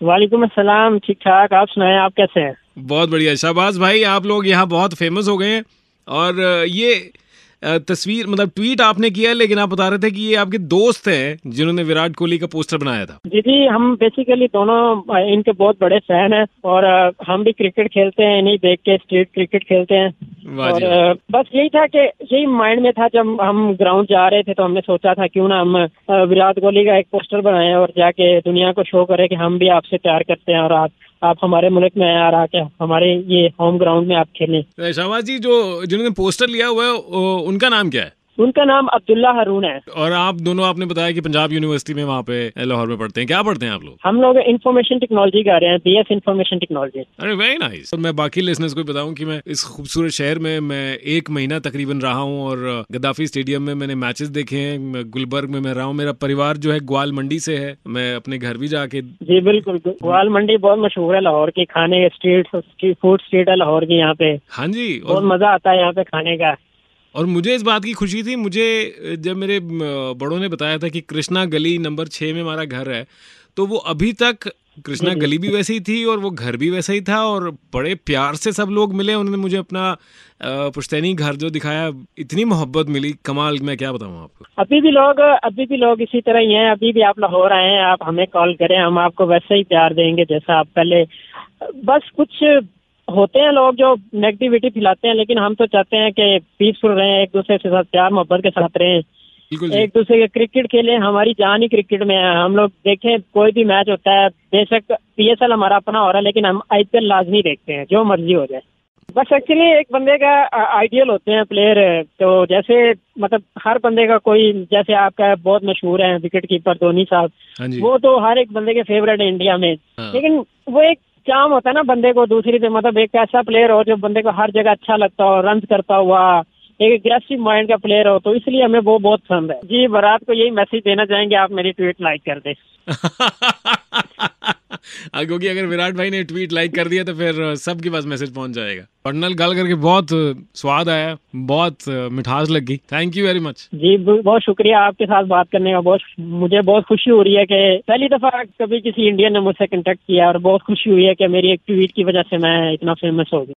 वालेकुम असलम ठीक ठाक आप सुनाए आप कैसे हैं? बहुत बढ़िया शाबाज भाई आप लोग यहाँ बहुत फ़ेमस हो गए हैं। और ये तस्वीर मतलब ट्वीट आपने किया लेकिन आप बता रहे थे कि ये आपके दोस्त हैं जिन्होंने विराट कोहली का पोस्टर बनाया था। जी जी हम बेसिकली दोनों इनके बहुत बड़े फ़ैन हैं और हम भी क्रिकेट खेलते हैं इन्हीं देख के स्ट्रीट क्रिकेट खेलते हैं। और बस यही था कि यही माइंड में था जब हम ग्राउंड जा रहे थे तो हमने सोचा था क्यों ना हम विराट कोहली का एक पोस्टर बनाए और जाके दुनिया को शो करें कि हम भी आपसे प्यार करते हैं और आप आप हमारे मुल्क में आ रहा है हमारे ये होम ग्राउंड में आप खेलें। शाह जी जो जिन्होंने पोस्टर लिया हुआ है उनका नाम क्या है? उनका नाम अब्दुल्ला हरून है। और आप दोनों आपने बताया कि पंजाब यूनिवर्सिटी में वहाँ पे लाहौर में पढ़ते हैं। क्या पढ़ते हैं आप लोग? हम लोग इन्फॉर्मेशन टेक्नोलॉजी कर रहे हैं बी एस इन्फॉर्मेशन टेक्नोलॉजी अरे वेरी नाइस और मैं बाकी लिसनर्स को बताऊँ कि मैं इस खूबसूरत शहर में मैं एक महीना तकरीबन रहा हूँ और गद्दाफी स्टेडियम में मैंने मैचेस देखे हैं। गुलबर्ग में मैं रहा हूँ। मेरा परिवार जो है ग्वाल मंडी से है। मैं अपने घर भी जाके जी बिल्कुल। ग्वाल मंडी बहुत मशहूर है लाहौर के खाने स्ट्रीट फ़ूड स्ट्रीट है लाहौर की यहाँ पे। हाँ जी बहुत मज़ा आता है यहाँ पे खाने का। और मुझे इस बात की खुशी थी, मुझे जब मेरे बड़ों ने बताया था कि कृष्णा गली नंबर छः में हमारा घर है तो वो अभी तक कृष्णा गली भी वैसी ही थी और वो घर भी वैसा ही था और बड़े प्यार से सब लोग मिले, उन्होंने मुझे अपना पुश्तैनी घर जो दिखाया, इतनी मोहब्बत मिली। कमाल, मैं क्या बताऊँ आपको? अभी भी लोग, अभी भी लोग इसी तरह ही हैं, अभी भी आप लाहौर आए हैं, आप हमें कॉल करें, हम आपको वैसे ही प्यार देंगे जैसा आप पहले, बस कुछ होते हैं लोग जो नेगेटिविटी फैलाते हैं लेकिन हम तो चाहते हैं कि पीसफुल रहें एक दूसरे के साथ प्यार मोहब्बत के साथ रहें। एक दूसरे के क्रिकेट खेले हमारी जान ही क्रिकेट में है। हम लोग देखें कोई भी मैच होता है बेशक पीएसएल हमारा अपना हो रहा है लेकिन हम आईपीएल लाजमी देखते हैं जो मर्ज़ी हो जाए। बस एक्चुअली एक बंदे का आइडियल होते हैं प्लेयर तो जैसे मतलब हर बंदे का कोई जैसे आपका बहुत मशहूर है विकेट कीपर धोनी साहब हाँ वो तो हर एक बंदे के फेवरेट है इंडिया में। हाँ। लेकिन वो एक चाम होता है ना बंदे को दूसरी पे मतलब एक ऐसा प्लेयर हो जो बंदे को हर जगह अच्छा लगता हो रन करता हुआ, एक एग्रेसिव माइंड का प्लेयर हो तो इसलिए हमें वो बहुत पसंद है। जी, बरात को यही मैसेज देना चाहेंगे, आप मेरी ट्वीट लाइक कर दे। क्योंकि अगर विराट भाई ने ट्वीट लाइक कर दिया तो फिर सबके पास मैसेज पहुँच जाएगा। पटनल गल करके बहुत स्वाद आया, बहुत मिठास लगी। थैंक यू वेरी मच जी बहुत शुक्रिया आपके साथ बात करने का। बहुत, मुझे बहुत खुशी हो रही है कि पहली दफ़ा कभी किसी इंडियन ने मुझसे कंटेक्ट किया और बहुत खुशी हुई है कि मेरी एक ट्वीट की वजह से मैं इतना फ़ेमस हो गया।